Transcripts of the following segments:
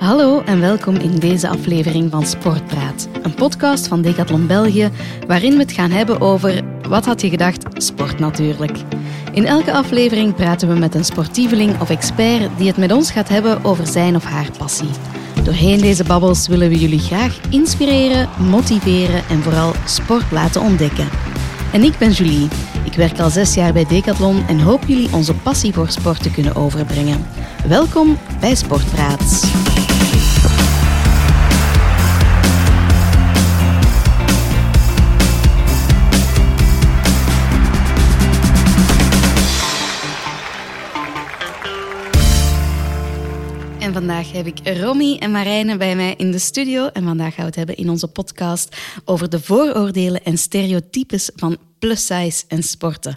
Hallo en welkom in deze aflevering van Sportpraat, een podcast van Decathlon België, waarin we het gaan hebben over, wat had je gedacht, sport natuurlijk. In elke aflevering praten we met een sportieveling of expert die het met ons gaat hebben over zijn of haar passie. Doorheen deze babbels willen we jullie graag inspireren, motiveren en vooral sport laten ontdekken. En ik ben Julie. Ik werk al zes jaar bij Decathlon en hoop jullie onze passie voor sport te kunnen overbrengen. Welkom bij Sportpraat. En vandaag heb ik Romy en Marijne bij mij in de studio. En vandaag gaan we het hebben in onze podcast over de vooroordelen en stereotypes van plus size en sporten.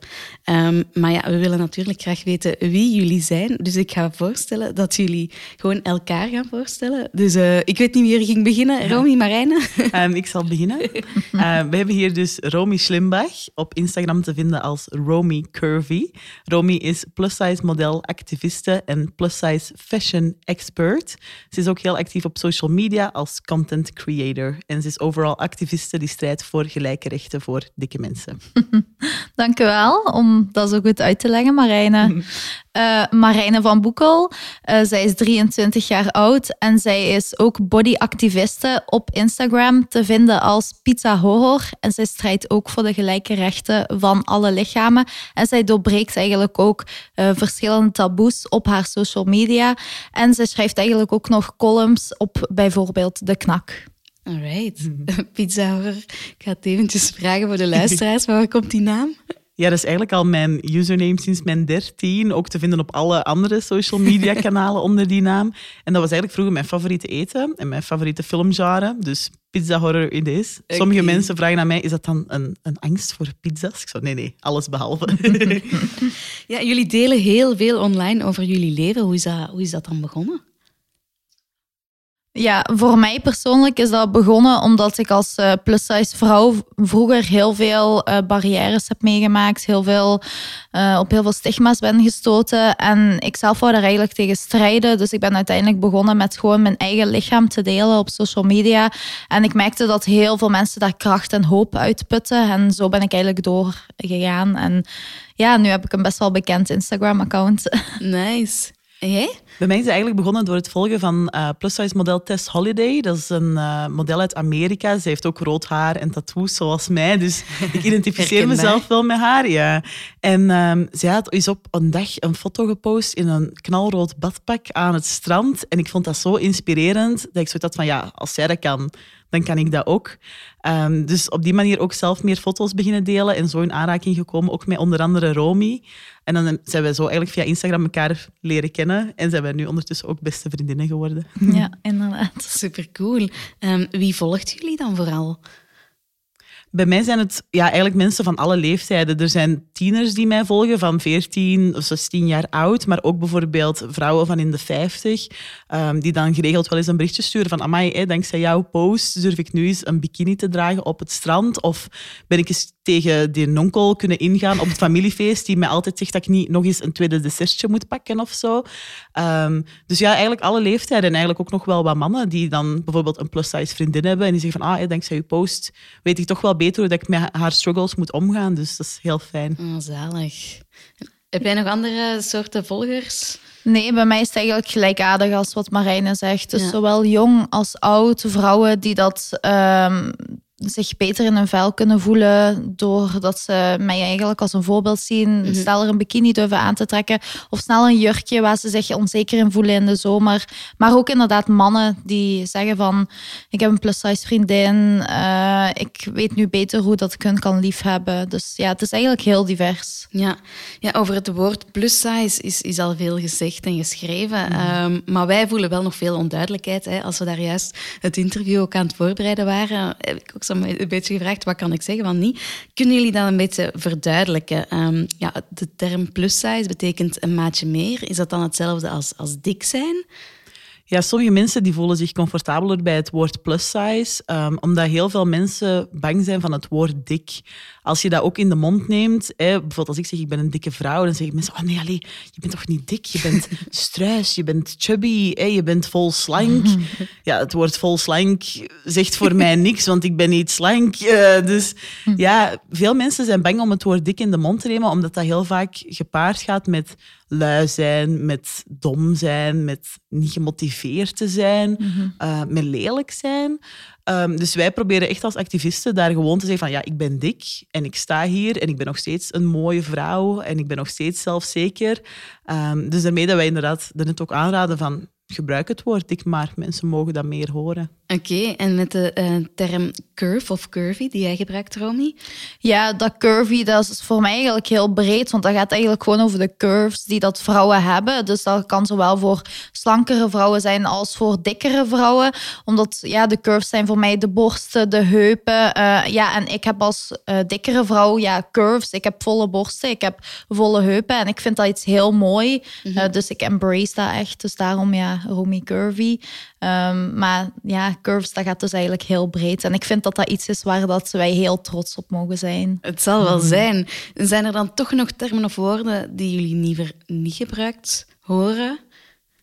Um, maar ja, we willen natuurlijk graag weten wie jullie zijn. Dus ik ga voorstellen dat jullie gewoon elkaar gaan voorstellen. Dus uh, ik weet niet wie er ging beginnen. Romy, Marijne? Um, ik zal beginnen. Uh, we hebben hier dus Romy Slimbach op Instagram te vinden als Romy Curvy. Romy is plus-size model, activiste en plus-size fashion expert. Ze is ook heel actief op social media als content creator. En ze is overal activiste die strijdt voor gelijke rechten voor dikke mensen. Dank u wel om dat zo goed uit te leggen, Marijne. Uh, Marijne van Boekel, uh, zij is 23 jaar oud en zij is ook bodyactiviste op Instagram te vinden als Pizza Horror. En zij strijdt ook voor de gelijke rechten van alle lichamen. En zij doorbreekt eigenlijk ook uh, verschillende taboes op haar social media. En zij schrijft eigenlijk ook nog columns op bijvoorbeeld De Knak. Alright. Pizza Horror. Ik ga het eventjes vragen voor de luisteraars. Waar komt die naam? Ja, dat is eigenlijk al mijn username sinds mijn dertien. Ook te vinden op alle andere social media kanalen onder die naam. En dat was eigenlijk vroeger mijn favoriete eten en mijn favoriete filmgenre. Dus pizza horror idees. Okay. Sommige mensen vragen aan mij, is dat dan een, een angst voor pizza's? Ik zei, nee, nee, alles behalve. ja, jullie delen heel veel online over jullie leven. Hoe is dat, hoe is dat dan begonnen? Ja, voor mij persoonlijk is dat begonnen omdat ik als uh, plus-size vrouw vroeger heel veel uh, barrières heb meegemaakt, heel veel, uh, op heel veel stigma's ben gestoten. En ik zelf wou daar eigenlijk tegen strijden. Dus ik ben uiteindelijk begonnen met gewoon mijn eigen lichaam te delen op social media. En ik merkte dat heel veel mensen daar kracht en hoop uitputten. En zo ben ik eigenlijk doorgegaan. En ja, nu heb ik een best wel bekend Instagram-account. Nice. Jij? Bij mij is het eigenlijk begonnen door het volgen van uh, plus-size model Tess Holiday. Dat is een uh, model uit Amerika. Ze heeft ook rood haar en tattoos zoals mij. Dus ik identificeer mezelf wel met haar. Ja. En um, zij had is op een dag een foto gepost in een knalrood badpak aan het strand. En ik vond dat zo inspirerend dat ik zoiets had van ja, als zij dat kan, dan kan ik dat ook. Um, dus op die manier ook zelf meer foto's beginnen delen en zo in aanraking gekomen, ook met onder andere Romy. En dan zijn we zo eigenlijk via Instagram elkaar leren kennen en zijn we nu ondertussen ook beste vriendinnen geworden. Ja, inderdaad. Super cool. Um, wie volgt jullie dan vooral? Bij mij zijn het ja, eigenlijk mensen van alle leeftijden. Er zijn tieners die mij volgen van 14 of 16 jaar oud, maar ook bijvoorbeeld vrouwen van in de 50, um, die dan geregeld wel eens een berichtje sturen van amai, hey, dankzij jouw post durf ik nu eens een bikini te dragen op het strand of ben ik eens tegen die nonkel kunnen ingaan op het familiefeest die mij altijd zegt dat ik niet nog eens een tweede dessertje moet pakken of zo. Um, dus ja, eigenlijk alle leeftijden en eigenlijk ook nog wel wat mannen die dan bijvoorbeeld een plus-size vriendin hebben en die zeggen van ah, dankzij je post weet ik toch wel beter hoe dat ik met haar struggles moet omgaan. Dus dat is heel fijn. Oh, zalig. Heb jij nog andere soorten volgers? Nee, bij mij is het eigenlijk gelijkaardig als wat Marijne zegt. Dus ja. zowel jong als oud, vrouwen die dat um, zich beter in hun vel kunnen voelen doordat ze mij eigenlijk als een voorbeeld zien. Mm -hmm. Sneller een bikini durven aan te trekken of snel een jurkje waar ze zich onzeker in voelen in de zomer. Maar ook inderdaad mannen die zeggen van ik heb een plus-size vriendin, uh, ik weet nu beter hoe dat ik hun kan liefhebben. Dus ja, het is eigenlijk heel divers. Ja, ja over het woord plus-size is, is al veel gezegd en geschreven. Mm -hmm. um, maar wij voelen wel nog veel onduidelijkheid. Hè. Als we daar juist het interview ook aan het voorbereiden waren, heb ik ook zo een beetje gevraagd, wat kan ik zeggen, wat niet. Kunnen jullie dat een beetje verduidelijken? Um, ja, de term plus size betekent een maatje meer. Is dat dan hetzelfde als, als dik zijn? Ja, sommige mensen die voelen zich comfortabeler bij het woord plus size, um, omdat heel veel mensen bang zijn van het woord dik. Als je dat ook in de mond neemt, hè, bijvoorbeeld als ik zeg ik ben een dikke vrouw, dan zeggen mensen, oh nee, allee, je bent toch niet dik? Je bent struis, je bent chubby, hè, je bent vol slank. Ja, het woord vol slank zegt voor mij niks, want ik ben niet slank. Uh, dus ja, veel mensen zijn bang om het woord dik in de mond te nemen, omdat dat heel vaak gepaard gaat met lui zijn, met dom zijn, met niet gemotiveerd te zijn, uh, met lelijk zijn. Um, dus wij proberen echt als activisten daar gewoon te zeggen van ja, ik ben dik en ik sta hier en ik ben nog steeds een mooie vrouw en ik ben nog steeds zelfzeker. Um, dus daarmee dat wij inderdaad er net ook aanraden van gebruik het woord dik, maar mensen mogen dat meer horen. Oké, en met de uh, term curve of curvy die jij gebruikt, Romy? Ja, dat curvy dat is voor mij eigenlijk heel breed, want dat gaat eigenlijk gewoon over de curves die dat vrouwen hebben. Dus dat kan zowel voor slankere vrouwen zijn als voor dikkere vrouwen. Omdat ja, de curves zijn voor mij de borsten, de heupen. Uh, ja, en ik heb als uh, dikkere vrouw ja, curves. Ik heb volle borsten, ik heb volle heupen en ik vind dat iets heel mooi. Mm -hmm. dus ik embrace dat echt. Dus daarom ja, Romy Curvy. Um, maar ja, curves, dat gaat dus eigenlijk heel breed. En ik vind dat dat iets is waar dat wij heel trots op mogen zijn. Het zal wel zijn. Zijn er dan toch nog termen of woorden die jullie liever niet gebruikt horen?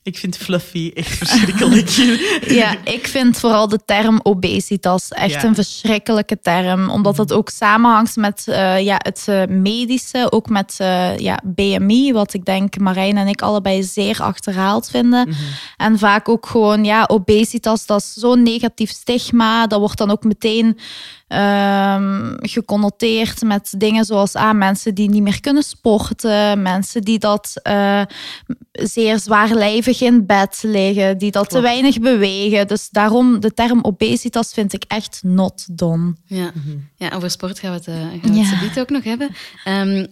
Ik vind fluffy echt verschrikkelijk. ja, ik vind vooral de term obesitas echt een verschrikkelijke term. Omdat het ook samenhangt met uh, ja, het uh, medische, ook met uh, ja, BMI, wat ik denk Marijn en ik allebei zeer achterhaald vinden. Mm -hmm. En vaak ook gewoon, ja, obesitas, dat is zo'n negatief stigma. Dat wordt dan ook meteen um, geconnoteerd met dingen zoals ah, mensen die niet meer kunnen sporten, mensen die dat uh, zeer zwaarlijvig in bed liggen, die dat Klopt. te weinig bewegen. Dus daarom de term obesitas vind ik echt not done. Ja, -hmm. ja over sport gaan we het, uh, gaan we het ja. ook nog hebben. Um,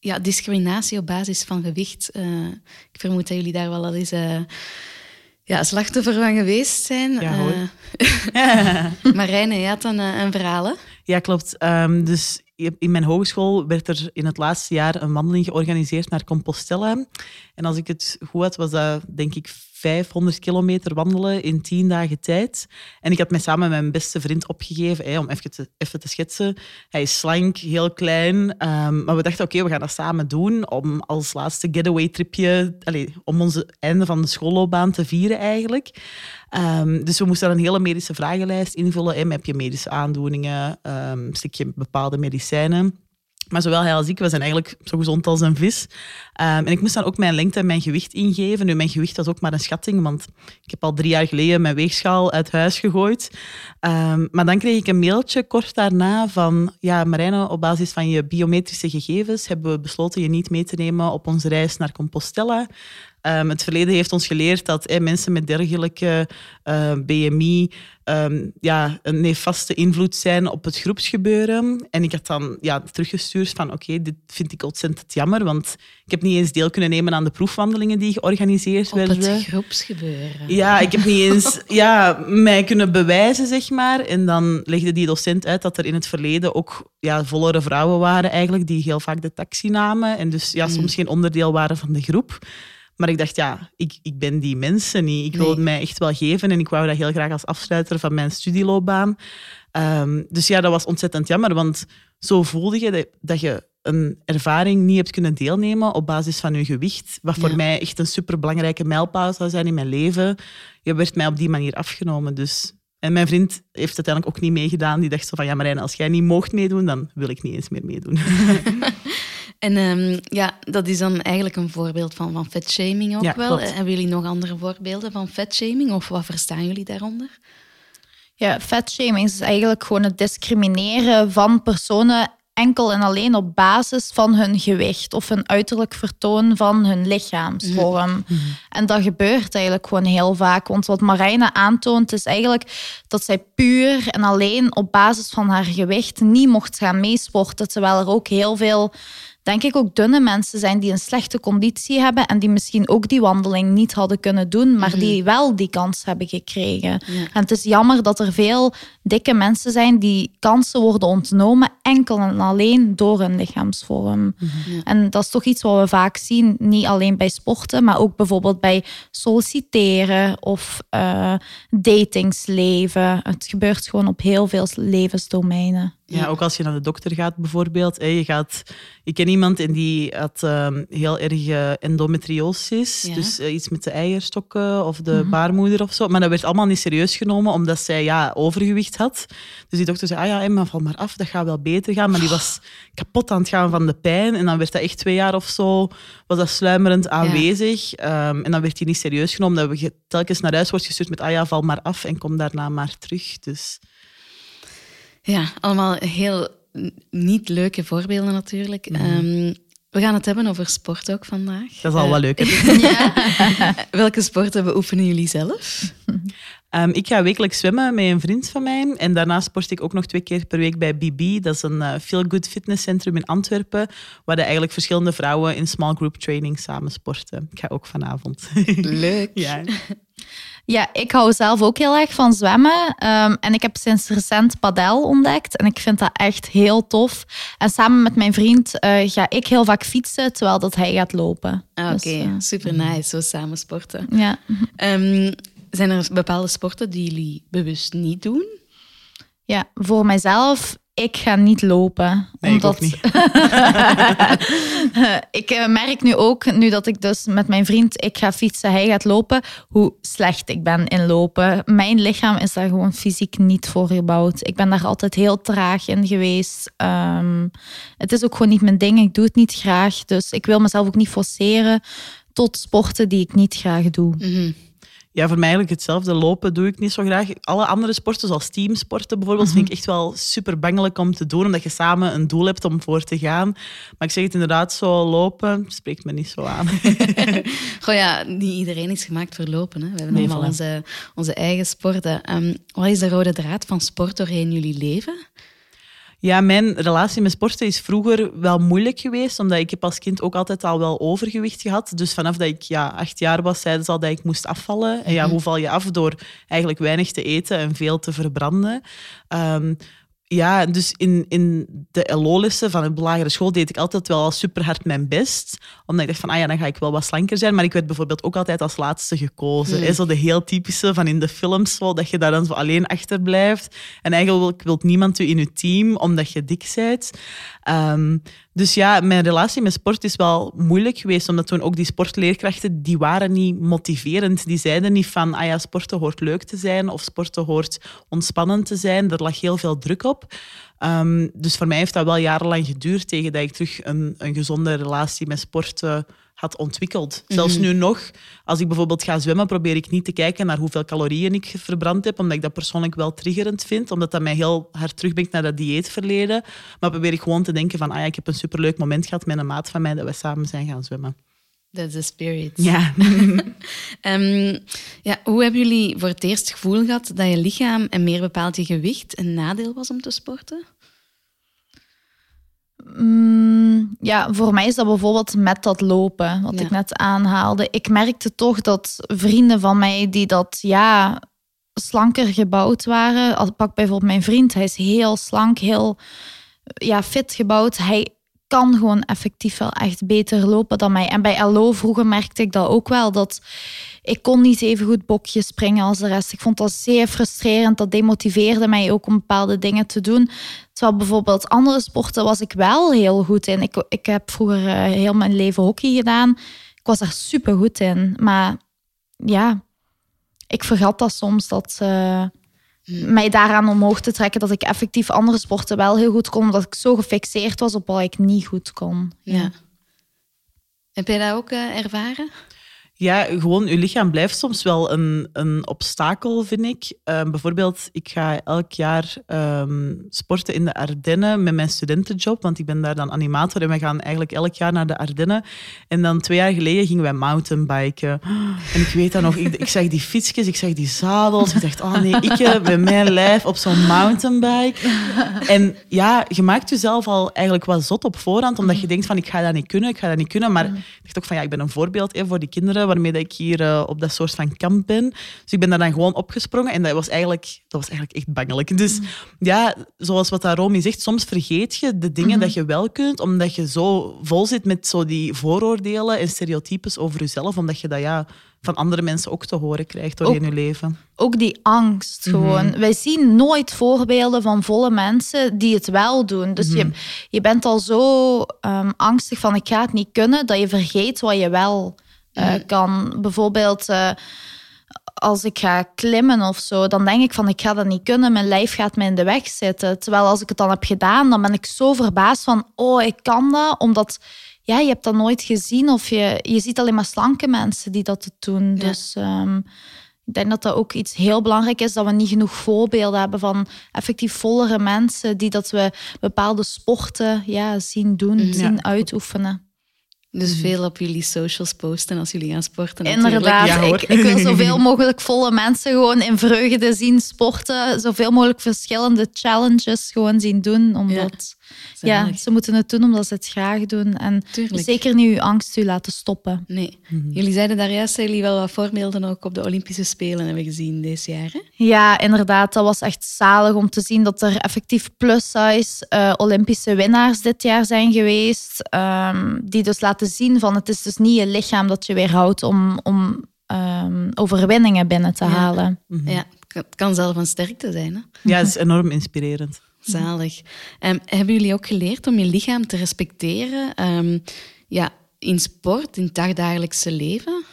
ja, discriminatie op basis van gewicht. Uh, ik vermoed dat jullie daar wel al eens ja, slachtoffer van geweest zijn. Ja, hoor. Uh, Marijne, je had dan uh, een verhaal, hè? Ja, klopt. Um, dus in mijn hogeschool werd er in het laatste jaar een wandeling georganiseerd naar Compostela. En als ik het goed had, was dat denk ik 500 kilometer wandelen in 10 dagen tijd. En ik had mij samen met mijn beste vriend opgegeven, hè, om even te, te schetsen. Hij is slank, heel klein. Um, maar we dachten, oké, we gaan dat samen doen om als laatste getaway-tripje, om onze einde van de schoolloopbaan te vieren eigenlijk. Um, dus we moesten een hele medische vragenlijst invullen. Heb je medische aandoeningen? Um, stik je bepaalde medicijnen? Maar zowel hij als ik, we zijn eigenlijk zo gezond als een vis. Um, en ik moest dan ook mijn lengte en mijn gewicht ingeven. Nu, mijn gewicht was ook maar een schatting, want ik heb al drie jaar geleden mijn weegschaal uit huis gegooid. Um, maar dan kreeg ik een mailtje kort daarna van... Ja, Marijne, op basis van je biometrische gegevens hebben we besloten je niet mee te nemen op onze reis naar Compostela. Um, het verleden heeft ons geleerd dat eh, mensen met dergelijke uh, BMI um, ja, een nefaste invloed zijn op het groepsgebeuren. En ik had dan ja, teruggestuurd van oké, okay, dit vind ik ontzettend jammer, want ik heb niet eens deel kunnen nemen aan de proefwandelingen die georganiseerd op werden. Op het groepsgebeuren. Ja, ik heb niet eens ja, mij kunnen bewijzen, zeg maar. En dan legde die docent uit dat er in het verleden ook ja, vollere vrouwen waren eigenlijk, die heel vaak de taxi namen en dus ja, soms mm. geen onderdeel waren van de groep. Maar ik dacht, ja, ik, ik ben die mensen niet. Ik wil het mij echt wel geven en ik wou dat heel graag als afsluiter van mijn studieloopbaan. Um, dus ja, dat was ontzettend jammer, want zo voelde je dat, dat je een ervaring niet hebt kunnen deelnemen op basis van je gewicht, wat voor ja. mij echt een superbelangrijke mijlpaal zou zijn in mijn leven. Je werd mij op die manier afgenomen. Dus. En mijn vriend heeft uiteindelijk ook niet meegedaan. Die dacht zo van, ja Marijn, als jij niet mocht meedoen, dan wil ik niet eens meer meedoen. En um, ja, dat is dan eigenlijk een voorbeeld van, van vetshaming ook ja, wel. Klopt. Hebben jullie nog andere voorbeelden van vetshaming of wat verstaan jullie daaronder? Ja, vetshaming is eigenlijk gewoon het discrimineren van personen enkel en alleen op basis van hun gewicht of hun uiterlijk vertoon van hun lichaamsvorm. Mm -hmm. En dat gebeurt eigenlijk gewoon heel vaak. Want wat Marijne aantoont is eigenlijk dat zij puur en alleen op basis van haar gewicht niet mocht gaan meesporten, terwijl er ook heel veel denk ik ook dunne mensen zijn die een slechte conditie hebben en die misschien ook die wandeling niet hadden kunnen doen, maar die wel die kans hebben gekregen. En het is jammer dat er veel dikke mensen zijn die kansen worden ontnomen enkel en alleen door hun lichaamsvorm. En dat is toch iets wat we vaak zien, niet alleen bij sporten, maar ook bijvoorbeeld bij solliciteren of uh, datingsleven. Het gebeurt gewoon op heel veel levensdomeinen. Ja, ook als je naar de dokter gaat bijvoorbeeld. je gaat, ik ken iemand en die had ehm, heel erg uh, endometriosis. Dus eh, iets met de eierstokken of de mhm. baarmoeder of zo. Maar dat werd allemaal niet serieus genomen omdat zij ja, overgewicht had. Dus die dokter zei, ah ja Emma, val maar af, dat gaat wel beter gaan. Maar die was kapot aan het gaan van de pijn. En dan werd dat echt twee jaar of zo, was dat sluimerend aanwezig. Ehm, en dan werd hij niet serieus genomen. Dat we telkens naar huis wordt gestuurd met, ah ja, val maar af en kom daarna maar terug. Dus... Ja, allemaal heel niet leuke voorbeelden natuurlijk. Mhm. Ehm, we gaan het hebben over sport ook vandaag. Dat is al wel leuk. ja. Welke sporten beoefenen jullie zelf? Um, ik ga wekelijks zwemmen met een vriend van mij. En daarnaast sport ik ook nog twee keer per week bij BB. Dat is een uh, feel-good fitnesscentrum in Antwerpen. Waar eigenlijk verschillende vrouwen in small group training samen sporten. Ik ga ook vanavond. Leuk. ja. Ja, ik hou zelf ook heel erg van zwemmen. Ehm, en ik heb sinds recent padel ontdekt. En ik vind dat echt heel tof. En samen met mijn vriend uh, ga ik heel vaak fietsen, terwijl dat hij gaat lopen. Ah, Oké, dus, uh, super nice. Zo samen sporten. Ja. Um, zijn er bepaalde sporten die jullie bewust niet doen? Ja, voor mijzelf ik ga niet lopen. Nee, omdat... ik, ik eh, merk nu ook, nu dat ik dus met mijn vriend, ik ga fietsen, hij gaat lopen, hoe slecht ik ben in lopen. Mijn lichaam is daar gewoon fysiek niet voor gebouwd. Ik ben daar altijd heel traag in geweest. Ehm, het is ook gewoon niet mijn ding. Ik doe het niet graag. Dus ik wil mezelf ook niet forceren tot sporten die ik niet graag doe. Mhm. Ja, voor mij eigenlijk hetzelfde. Lopen doe ik niet zo graag. Alle andere sporten, zoals teamsporten bijvoorbeeld, vind ik echt wel super bangelijk om te doen, omdat je samen een doel hebt om voor te gaan. Maar ik zeg het inderdaad, zo lopen spreekt me niet zo aan. Goh ja, niet iedereen is gemaakt voor lopen. Hè. We hebben allemaal onze, onze eigen sporten. Um, wat is de rode draad van sport doorheen jullie leven? Ja, mijn relatie met sporten is vroeger wel moeilijk geweest, omdat ik heb als kind ook altijd al wel overgewicht gehad. Dus vanaf dat ik ja, acht jaar was, zeiden ze al dat ik moest afvallen. En ja, mhm. hoe val je af? Door eigenlijk weinig te eten en veel te verbranden. Ehm, ja, dus in, in de LO-lessen van de lagere school deed ik altijd wel super hard mijn best. Omdat ik dacht van, ah ja, dan ga ik wel wat slanker zijn. Maar ik werd bijvoorbeeld ook altijd als laatste gekozen. Mm. Zo de heel typische van in de films, zo, dat je daar dan zo alleen achter blijft. En eigenlijk wil niemand in je team, omdat je dik bent. Um, dus ja, mijn relatie met sport is wel moeilijk geweest, omdat toen ook die sportleerkrachten, die waren niet motiverend. Die zeiden niet van, ah ja, sporten hoort leuk te zijn of sporten hoort ontspannend te zijn. Er lag heel veel druk op. Um, dus voor mij heeft dat wel jarenlang geduurd tegen dat ik terug een, een gezonde relatie met sporten had ontwikkeld. Zelfs mhm. nu nog, als ik bijvoorbeeld ga zwemmen, probeer ik niet te kijken naar hoeveel calorieën ik verbrand heb, omdat ik dat persoonlijk wel triggerend vind, omdat dat mij heel hard terugbrengt naar dat dieetverleden. Maar probeer ik gewoon te denken van, ah ja, ik heb een superleuk moment gehad met een maat van mij dat we samen zijn gaan zwemmen. That's the spirit. Ja. um, ja. Hoe hebben jullie voor het eerst het gevoel gehad dat je lichaam en meer bepaald je gewicht een nadeel was om te sporten? Mm, ja, voor mij is dat bijvoorbeeld met dat lopen, wat ik net aanhaalde. Ik merkte toch dat vrienden van mij die dat ja, slanker gebouwd waren. Als pak bijvoorbeeld mijn vriend, hij is heel slank, heel ja, fit gebouwd. Hij kan gewoon effectief wel echt beter lopen dan mij. En bij LO vroeger merkte ik dat ook wel. Dat ik kon niet even goed bokjes springen als de rest. Ik vond dat zeer frustrerend. Dat demotiveerde mij ook om bepaalde dingen te doen. Terwijl bijvoorbeeld andere sporten was ik wel heel goed in. Ik, ik heb vroeger uh, heel mijn leven hockey gedaan. Ik was daar super goed in. Maar ja, ik vergat dat soms dat... Uh, mij daaraan omhoog te trekken dat ik effectief andere sporten wel heel goed kon, omdat ik zo gefixeerd was op wat ik niet goed kon. Ja. Heb jij dat ook uh, ervaren? Ja, gewoon, je lichaam blijft soms wel een, een obstakel, vind ik. Ehm, bijvoorbeeld, ik ga elk jaar ehm, sporten in de Ardennen met mijn studentenjob, want ik ben daar dan animator en we gaan eigenlijk elk jaar naar de Ardennen. En dan twee jaar geleden gingen wij mountainbiken. En ik weet dat nog, ik, ik zag die fietsjes, ik zag die zadels. Ik dacht, oh nee, ik eh, met mijn lijf op zo'n mountainbike. En ja, je maakt jezelf al eigenlijk wel zot op voorhand, omdat je denkt van, ik ga dat niet kunnen, ik ga dat niet kunnen. Maar ik dacht ook van, ja, ik ben een voorbeeld hè, voor die kinderen waarmee dat ik hier uh, op dat soort van kamp ben. Dus ik ben daar dan gewoon opgesprongen en dat was eigenlijk, dat was eigenlijk echt bangelijk. Dus mm. ja, zoals wat Romy zegt, soms vergeet je de dingen mm dat je wel kunt, omdat je zo vol zit met zo die vooroordelen en stereotypes over jezelf, omdat je dat ja, van andere mensen ook te horen krijgt door in je leven. Ook die angst mhm. gewoon. Wij zien nooit voorbeelden van volle mensen die het wel doen. Dus je, mhm. je bent al zo um, angstig van ik ga het niet kunnen, dat je vergeet wat je wel uh, kan. Bijvoorbeeld uh, als ik ga klimmen of zo, dan denk ik van ik ga dat niet kunnen. Mijn lijf gaat me in de weg zitten. Terwijl als ik het dan heb gedaan, dan ben ik zo verbaasd van oh, ik kan dat. Omdat ja, je hebt dat nooit gezien of je, je ziet alleen maar slanke mensen die dat doen. Dus um, ik denk dat dat ook iets heel belangrijk is, dat we niet genoeg voorbeelden hebben van effectief vollere mensen die dat we bepaalde sporten ja, zien doen, mhm. zien uitoefenen. Dus mhm. veel op jullie socials posten als jullie gaan sporten. Inderdaad, ja, ik, ik, wil zoveel mogelijk volle mensen gewoon in vreugde zien sporten. Zoveel mogelijk verschillende challenges gewoon zien doen. Omdat ja, ze moeten het doen omdat ze het graag doen. En zeker niet uw angst u laten stoppen. Nee. Mhm. Jullie zeiden daar juist dat jullie wel wat voorbeelden ook op de Olympische Spelen hebben gezien deze jaren. Ja, inderdaad. Dat was echt zalig om te zien dat er effectief plus-size uh, Olympische winnaars dit jaar zijn geweest. Um, die dus laten zien van het is dus niet je lichaam dat je weerhoudt om, om um, overwinningen binnen te halen. Mhm. Ja, het kan zelf een sterkte zijn. Hè? Ja, het is enorm inspirerend. Zalig. Um, hebben jullie ook geleerd om je lichaam te respecteren um, ja, in sport, in het dagdagelijkse leven?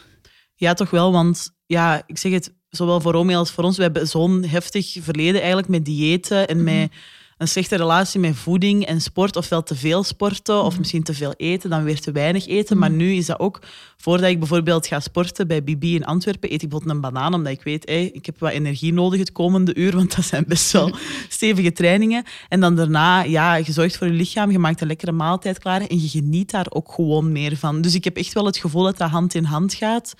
Ja, toch wel. Want ja, ik zeg het, zowel voor Romy als voor ons, we hebben zo'n heftig verleden eigenlijk met diëten en met een slechte relatie met voeding en sport, ofwel te veel sporten of mhm. misschien te veel eten, dan weer te weinig eten. Maar mhm. nu is dat ook, voordat ik bijvoorbeeld ga sporten bij Bibi in Antwerpen, eet ik bijvoorbeeld een banaan, omdat ik weet, hey, ik heb wat energie nodig het komende uur, want dat zijn best wel stevige trainingen. En dan daarna, ja, je zorgt voor je lichaam, je maakt een lekkere maaltijd klaar en je geniet daar ook gewoon meer van. Dus ik heb echt wel het gevoel dat dat hand in hand gaat.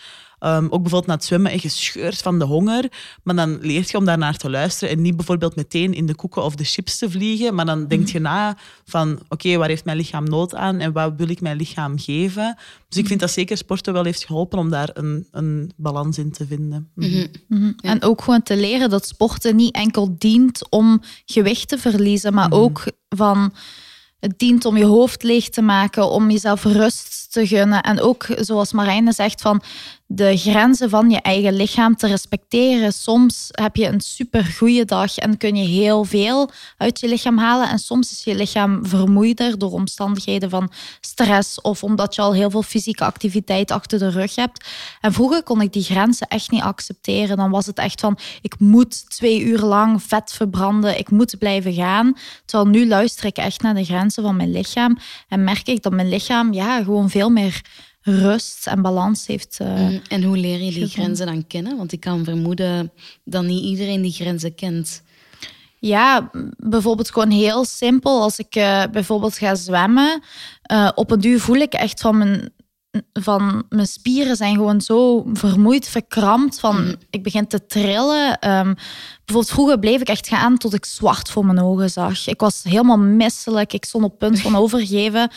Um, ook bijvoorbeeld na het zwemmen en gescheurd van de honger. Maar dan leert je om daarnaar te luisteren en niet bijvoorbeeld meteen in de koeken of de chips te vliegen. Maar dan denk je na van oké, waar heeft mijn lichaam nood aan en wat wil ik mijn lichaam geven? Dus ik vind dat zeker sporten wel heeft geholpen om daar een, een balans in te vinden. Mhm. Mhm. En ook gewoon te leren dat sporten niet enkel dient om gewicht te verliezen, maar mhm. ook van het dient om je hoofd leeg te maken, om jezelf rust te gunnen. En ook, zoals Marijne zegt, van de grenzen van je eigen lichaam te respecteren. Soms heb je een super goede dag en kun je heel veel uit je lichaam halen. En soms is je lichaam vermoeider door omstandigheden van stress of omdat je al heel veel fysieke activiteit achter de rug hebt. En vroeger kon ik die grenzen echt niet accepteren. Dan was het echt van, ik moet twee uur lang vet verbranden, ik moet blijven gaan. Terwijl nu luister ik echt naar de grenzen van mijn lichaam en merk ik dat mijn lichaam ja, gewoon veel meer rust en balans heeft. Uh, en hoe leer je die grenzen dan kennen? Want ik kan vermoeden dat niet iedereen die grenzen kent. Ja, bijvoorbeeld gewoon heel simpel. Als ik uh, bijvoorbeeld ga zwemmen, uh, op een duur voel ik echt van mijn van mijn spieren zijn gewoon zo vermoeid, verkrampt. Van, mhm. Ik begin te trillen. Um, bijvoorbeeld vroeger bleef ik echt gaan tot ik zwart voor mijn ogen zag. Ik was helemaal misselijk. Ik stond op punt van overgeven.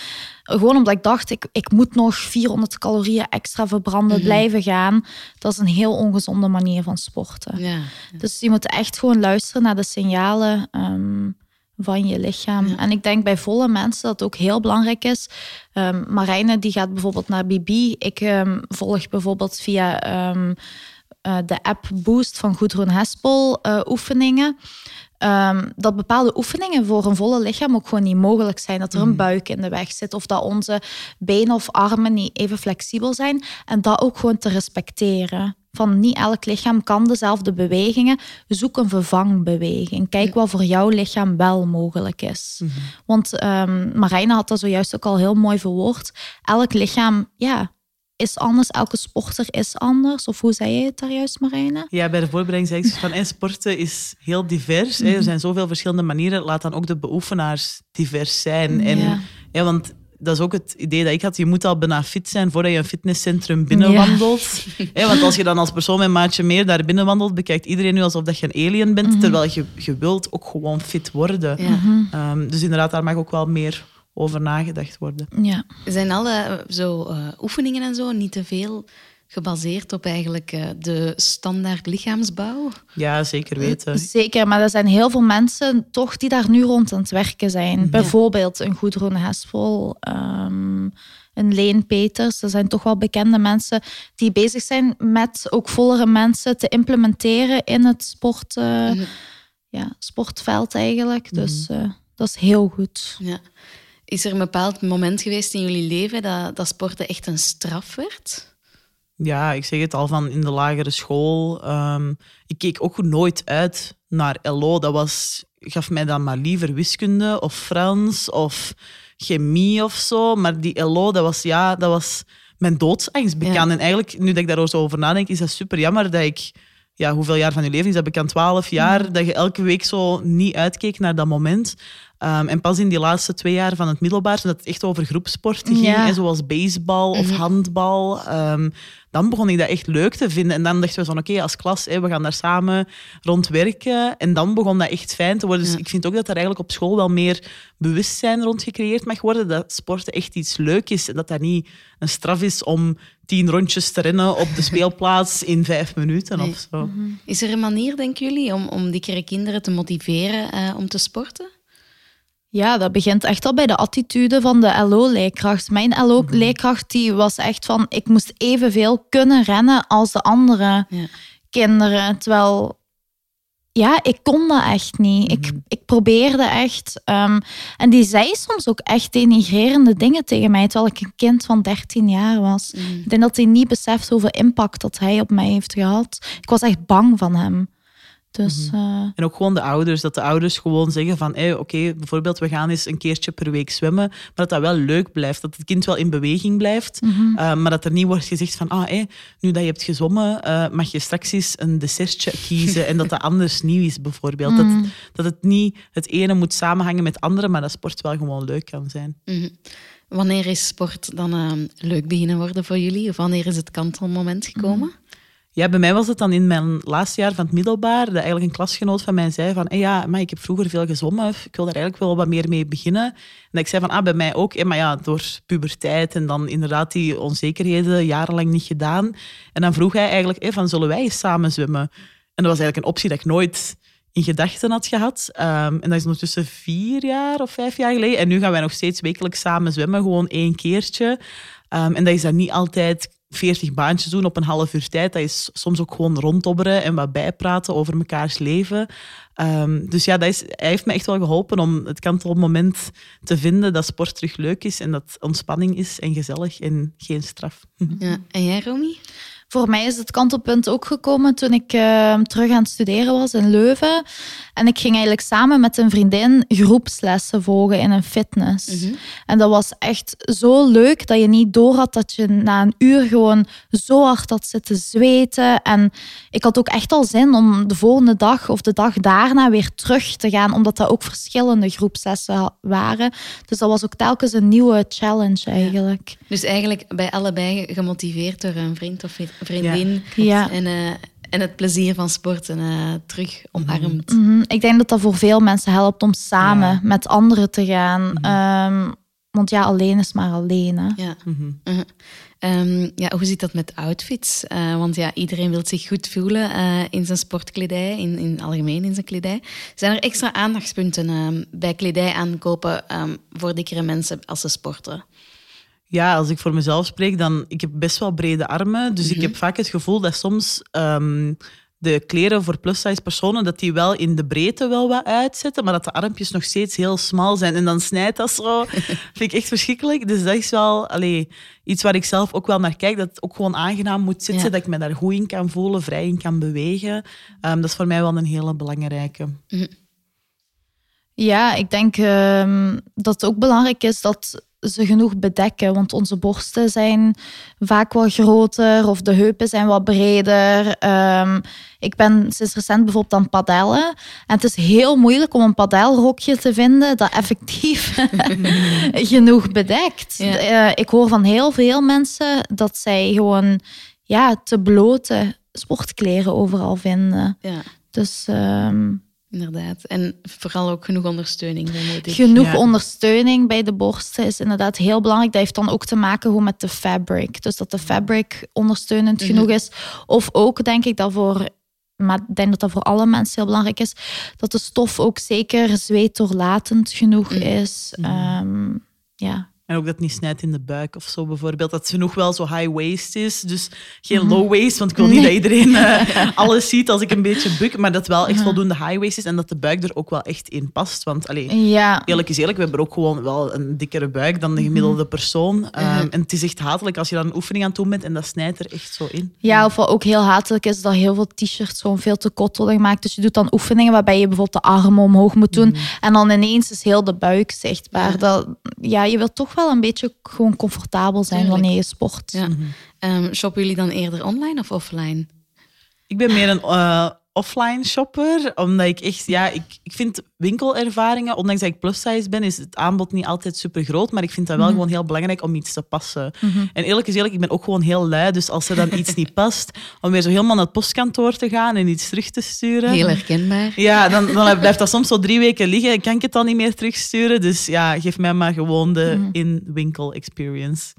Gewoon omdat ik dacht, ik, ik moet nog 400 calorieën extra verbranden, mhm. blijven gaan. Dat is een heel ongezonde manier van sporten. Ja, Dus je moet echt gewoon luisteren naar de signalen. Um, van je lichaam. En ik denk bij volle mensen dat het ook heel belangrijk is. Um, Marijne die gaat bijvoorbeeld naar BB. Ik um, volg bijvoorbeeld via um, uh, de app Boost van Goedroen Hespel uh, oefeningen. dat bepaalde oefeningen voor een volle lichaam ook gewoon niet mogelijk zijn. Dat er een mm. buik in de weg zit of dat onze benen of armen niet even flexibel zijn. En dat ook gewoon te respecteren van niet elk lichaam kan dezelfde bewegingen. Zoek een vervangbeweging. Kijk wat voor jouw lichaam wel mogelijk is. Mhm. Want um, Marijne had dat zojuist ook al heel mooi verwoord. Elk lichaam, ja, is anders, elke sporter is anders. Of hoe zei je het daar juist, Marijne? Ja, bij de voorbereiding zei ik van hey, sporten is heel divers. Er zijn zoveel verschillende manieren. Laat dan ook de beoefenaars divers zijn. En, Ja. ja, want dat is ook het idee dat ik had. Je moet al bijna fit zijn voordat je een fitnesscentrum binnenwandelt. Hè, want als je dan als persoon met maatje meer daar binnenwandelt, bekijkt iedereen nu alsof dat je een alien bent. Terwijl je, je wilt ook gewoon fit worden. Ja. Ehm, dus inderdaad, daar mag ook wel meer over nagedacht worden. Ja. Zijn alle zo, eh, oefeningen en zo niet te veel gebaseerd op eigenlijk eh, de standaard lichaamsbouw? Ja, zeker weten. Zeker, maar er zijn heel veel mensen toch die daar nu rond aan het werken zijn. Bijvoorbeeld een Goedroen Hespel, ehm, een Leen Peters. Er zijn toch wel bekende mensen die bezig zijn met ook vollere mensen te implementeren in het sport, eh, ja, sportveld eigenlijk. Dus eh, dat is heel goed. Ja. Is er een bepaald moment geweest in jullie leven dat, dat sporten echt een straf werd? Ja, ik zeg het al van in de lagere school. Ehm, ik keek ook nooit uit naar LO. Dat was, gaf mij dan maar liever wiskunde of Frans of chemie of zo. Maar die LO, dat was, ja, dat was mijn doodsangst bekend. Ja. En eigenlijk, nu dat ik daar zo over nadenk, is dat super jammer dat ik... Ja, hoeveel jaar van je leven is dat bekend? Twaalf jaar. Dat je elke week zo niet uitkeek naar dat moment. Ehm, en pas in die laatste twee jaar van het middelbaar, toen het echt over groepsporten ging, Ja. zoals baseball of handbal, ehm, dan begon ik dat echt leuk te vinden. En dan dachten we van, oké, als klas, hè, we gaan daar samen rond werken. En dan begon dat echt fijn te worden. Dus Ja. ik vind ook dat er eigenlijk op school wel meer bewustzijn rond gecreëerd mag worden. Dat sporten echt iets leuk is. En dat dat niet een straf is om tien rondjes te rennen op de speelplaats in vijf minuten Nee. of zo. Is er een manier, denken jullie, om, om dikkere kinderen te motiveren eh, om te sporten? Ja, dat begint echt al bij de attitude van de LO-leerkracht. Mijn LO-leerkracht die was echt van, ik moest evenveel kunnen rennen als de andere Ja. kinderen. Terwijl, ja, ik kon dat echt niet. Ik, ik probeerde echt. ehm, en die zei soms ook echt denigrerende dingen tegen mij, terwijl ik een kind van 13 jaar was. Ik denk dat hij niet beseft hoeveel impact dat hij op mij heeft gehad. Ik was echt bang van hem. Dus eh, En ook gewoon de ouders, dat de ouders gewoon zeggen van, hey, oké, bijvoorbeeld we gaan eens een keertje per week zwemmen, maar dat dat wel leuk blijft, dat het kind wel in beweging blijft, eh, maar dat er niet wordt gezegd van, ah, hey, nu dat je hebt gezwommen, eh, mag je straks eens een dessertje kiezen en dat dat anders nieuw is, bijvoorbeeld. Dat, dat het niet het ene moet samenhangen met het andere, maar dat sport wel gewoon leuk kan zijn. Mhm. Wanneer is sport dan eh, leuk beginnen worden voor jullie? Of wanneer is het kantelmoment gekomen? Ja, bij mij was het dan in mijn laatste jaar van het middelbaar, dat eigenlijk een klasgenoot van mij zei van, ja, maar ik heb vroeger veel gezwommen, ik wil daar eigenlijk wel wat meer mee beginnen. En dat ik zei van, ah, bij mij ook, maar ja, door puberteit en dan inderdaad die onzekerheden jarenlang niet gedaan. En dan vroeg hij eigenlijk, van, zullen wij samen zwemmen? En dat was eigenlijk een optie dat ik nooit in gedachten had gehad. Ehm, en dat is ondertussen vier jaar of vijf jaar geleden. En nu gaan wij nog steeds wekelijks samen zwemmen, gewoon één keertje. Ehm, en dat is dan niet altijd 40 baantjes doen op een half uur tijd. Dat is soms ook gewoon ronddobberen en wat bijpraten over mekaars leven. Ehm, dus ja, dat is, hij heeft me echt wel geholpen om het kantelmoment te vinden dat sport terug leuk is en dat ontspanning is en gezellig en geen straf. Ja. En jij, Romy? Voor mij is het kantelpunt ook gekomen toen ik eh, terug aan het studeren was in Leuven. En ik ging eigenlijk samen met een vriendin groepslessen volgen in een fitness. En dat was echt zo leuk dat je niet door had dat je na een uur gewoon zo hard had zitten zweten. En ik had ook echt al zin om de volgende dag of de dag daarna weer terug te gaan, omdat dat ook verschillende groepslessen waren. Dus dat was ook telkens een nieuwe challenge eigenlijk. Dus eigenlijk bij allebei gemotiveerd door een vriend of vriendin. Ja. En, eh, en het plezier van sporten eh, terug omarmd. Mhm. Ik denk dat dat voor veel mensen helpt om samen Ja. met anderen te gaan. Ehm, want ja, alleen is maar alleen. Hè. Ja. Mhm. Ehm, ja, hoe zit dat met outfits? Eh, want ja, iedereen wil zich goed voelen eh, in zijn sportkledij, in, in het algemeen in zijn kledij. Zijn er extra aandachtspunten ehm, bij kledij aankopen ehm, voor dikkere mensen als ze sporten? Ja, als ik voor mezelf spreek, dan ik heb best wel brede armen. Dus ik heb vaak het gevoel dat soms ehm, de kleren voor plus-size personen, dat die wel in de breedte wel wat uitzetten, maar dat de armpjes nog steeds heel smal zijn. En dan snijdt dat zo. vind ik echt verschrikkelijk. Dus dat is wel allee, iets waar ik zelf ook wel naar kijk, dat het ook gewoon aangenaam moet zitten, Ja. dat ik me daar goed in kan voelen, vrij in kan bewegen. Ehm, dat is voor mij wel een hele belangrijke. Ja, ik denk ehm, dat het ook belangrijk is dat ze genoeg bedekken. Want onze borsten zijn vaak wel groter of de heupen zijn wat breder. Ehm, ik ben sinds recent bijvoorbeeld aan padellen. En het is heel moeilijk om een padelrokje te vinden dat effectief genoeg bedekt. Eh, ik hoor van heel veel mensen dat zij gewoon ja, te blote sportkleren overal vinden. Ja. Dus... Ehm, Inderdaad. En vooral ook genoeg ondersteuning. ik. Genoeg ondersteuning bij de borsten is inderdaad heel belangrijk. Dat heeft dan ook te maken hoe met de fabric. Dus dat de fabric ondersteunend mhm. genoeg is. Of ook denk ik dat voor, maar ik denk dat dat voor alle mensen heel belangrijk is, dat de stof ook zeker zweetdoorlatend genoeg mhm. is. Um, ja. En ook dat het niet snijdt in de buik of zo bijvoorbeeld. Dat ze nog wel zo high waist is. Dus geen mhm. low waist, want ik wil niet dat iedereen uh, alles ziet als ik een beetje buk. Maar dat wel echt mhm. voldoende high waist is en dat de buik er ook wel echt in past. Want allee, ja. eerlijk is eerlijk, we hebben ook gewoon wel een dikkere buik dan de mhm. gemiddelde persoon. Ehm, en het is echt hatelijk als je dan een oefening aan het doen bent en dat snijdt er echt zo in. Ja, of wat ook heel hatelijk is, dat heel veel t-shirts gewoon veel te kort worden gemaakt. Dus je doet dan oefeningen waarbij je bijvoorbeeld de armen omhoog moet doen. En dan ineens is heel de buik zichtbaar. Dat, ja, je wilt toch wel een beetje gewoon comfortabel zijn wanneer je sport. Ja. Um, shoppen jullie dan eerder online of offline? Ik ben meer een uh, offline shopper, omdat ik echt, ja, ik, ik vind winkelervaringen, ondanks dat ik plus size ben, is het aanbod niet altijd super groot, maar ik vind dat wel mhm. gewoon heel belangrijk om iets te passen. Mhm. En eerlijk is eerlijk, ik ben ook gewoon heel lui, dus als er dan iets niet past, om weer zo helemaal naar het postkantoor te gaan en iets terug te sturen. Heel herkenbaar. Ja, dan, dan blijft dat soms zo drie weken liggen, kan ik het dan niet meer terugsturen. Dus ja, geef mij maar gewoon de mhm. in-winkel experience.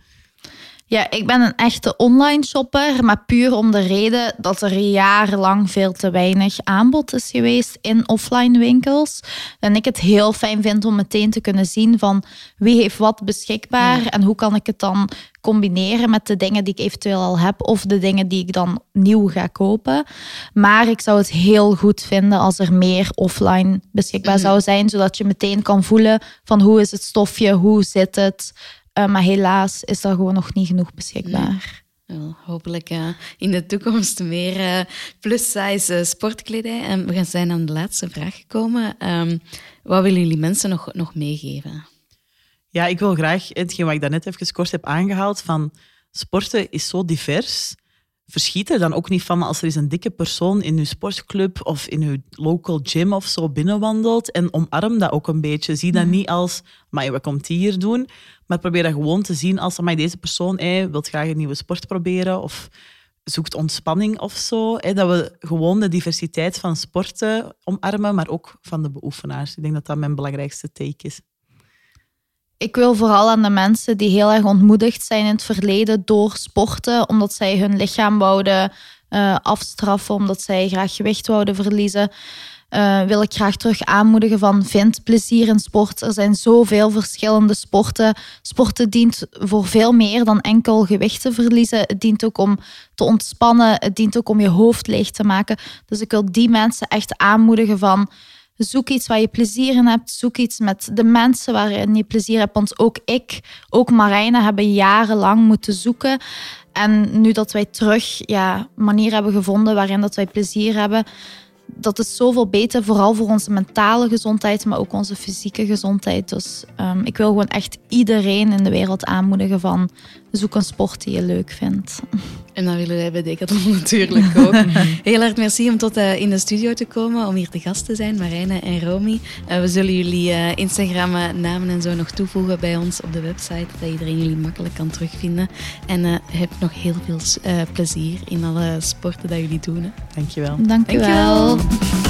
Ja, ik ben een echte online shopper, maar puur om de reden dat er jarenlang veel te weinig aanbod is geweest in offline winkels. En ik het heel fijn vind om meteen te kunnen zien van wie heeft wat beschikbaar en hoe kan ik het dan combineren met de dingen die ik eventueel al heb of de dingen die ik dan nieuw ga kopen. Maar ik zou het heel goed vinden als er meer offline beschikbaar mhm. zou zijn, zodat je meteen kan voelen van hoe is het stofje, hoe zit het, uh, maar helaas is dat gewoon nog niet genoeg beschikbaar. Hopelijk uh, in de toekomst meer uh, plus-size sportkledij. En we zijn aan de laatste vraag gekomen. Um, wat willen jullie mensen nog, nog meegeven? Ja, ik wil graag hetgeen wat ik daarnet even kort heb aangehaald, van sporten is zo divers verschiet er dan ook niet van als er eens een dikke persoon in uw sportclub of in uw local gym of zo binnenwandelt en omarm dat ook een beetje. Zie dat mhm. niet als, maar wat komt die hier doen? Maar probeer gewoon te zien als, deze persoon hey, wil graag een nieuwe sport proberen of zoekt ontspanning of zo. Dat we gewoon de diversiteit van sporten omarmen, maar ook van de beoefenaars. Ik denk dat dat mijn belangrijkste take is ik wil vooral aan de mensen die heel erg ontmoedigd zijn in het verleden door sporten, omdat zij hun lichaam wouden uh, afstraffen, omdat zij graag gewicht wouden verliezen. Uh, wil ik graag terug aanmoedigen van vind plezier in sport. Er zijn zoveel verschillende sporten. Sporten dient voor veel meer dan enkel gewicht te verliezen. Het dient ook om te ontspannen. Het dient ook om je hoofd leeg te maken. Dus ik wil die mensen echt aanmoedigen van Zoek iets waar je plezier in hebt. Zoek iets met de mensen waarin je plezier hebt. Want ook ik, ook Marijne, hebben jarenlang moeten zoeken. En nu dat wij terug ja, manier hebben gevonden waarin dat wij plezier hebben, dat is zoveel beter, vooral voor onze mentale gezondheid, maar ook onze fysieke gezondheid. Dus um, ik wil gewoon echt iedereen in de wereld aanmoedigen van zoek een sport die je leuk vindt. En dat willen wij bij Decathlon natuurlijk ook. Heel erg merci om tot uh, in de studio te komen, om hier te gast te zijn, Marijne en Romy. Uh, we zullen jullie uh, Instagram namen en zo nog toevoegen bij ons op de website, dat iedereen jullie makkelijk kan terugvinden. En heb nog heel veel plezier in alle sporten dat jullie doen. Hè. Dankjewel. Dankjewel. Dankjewel.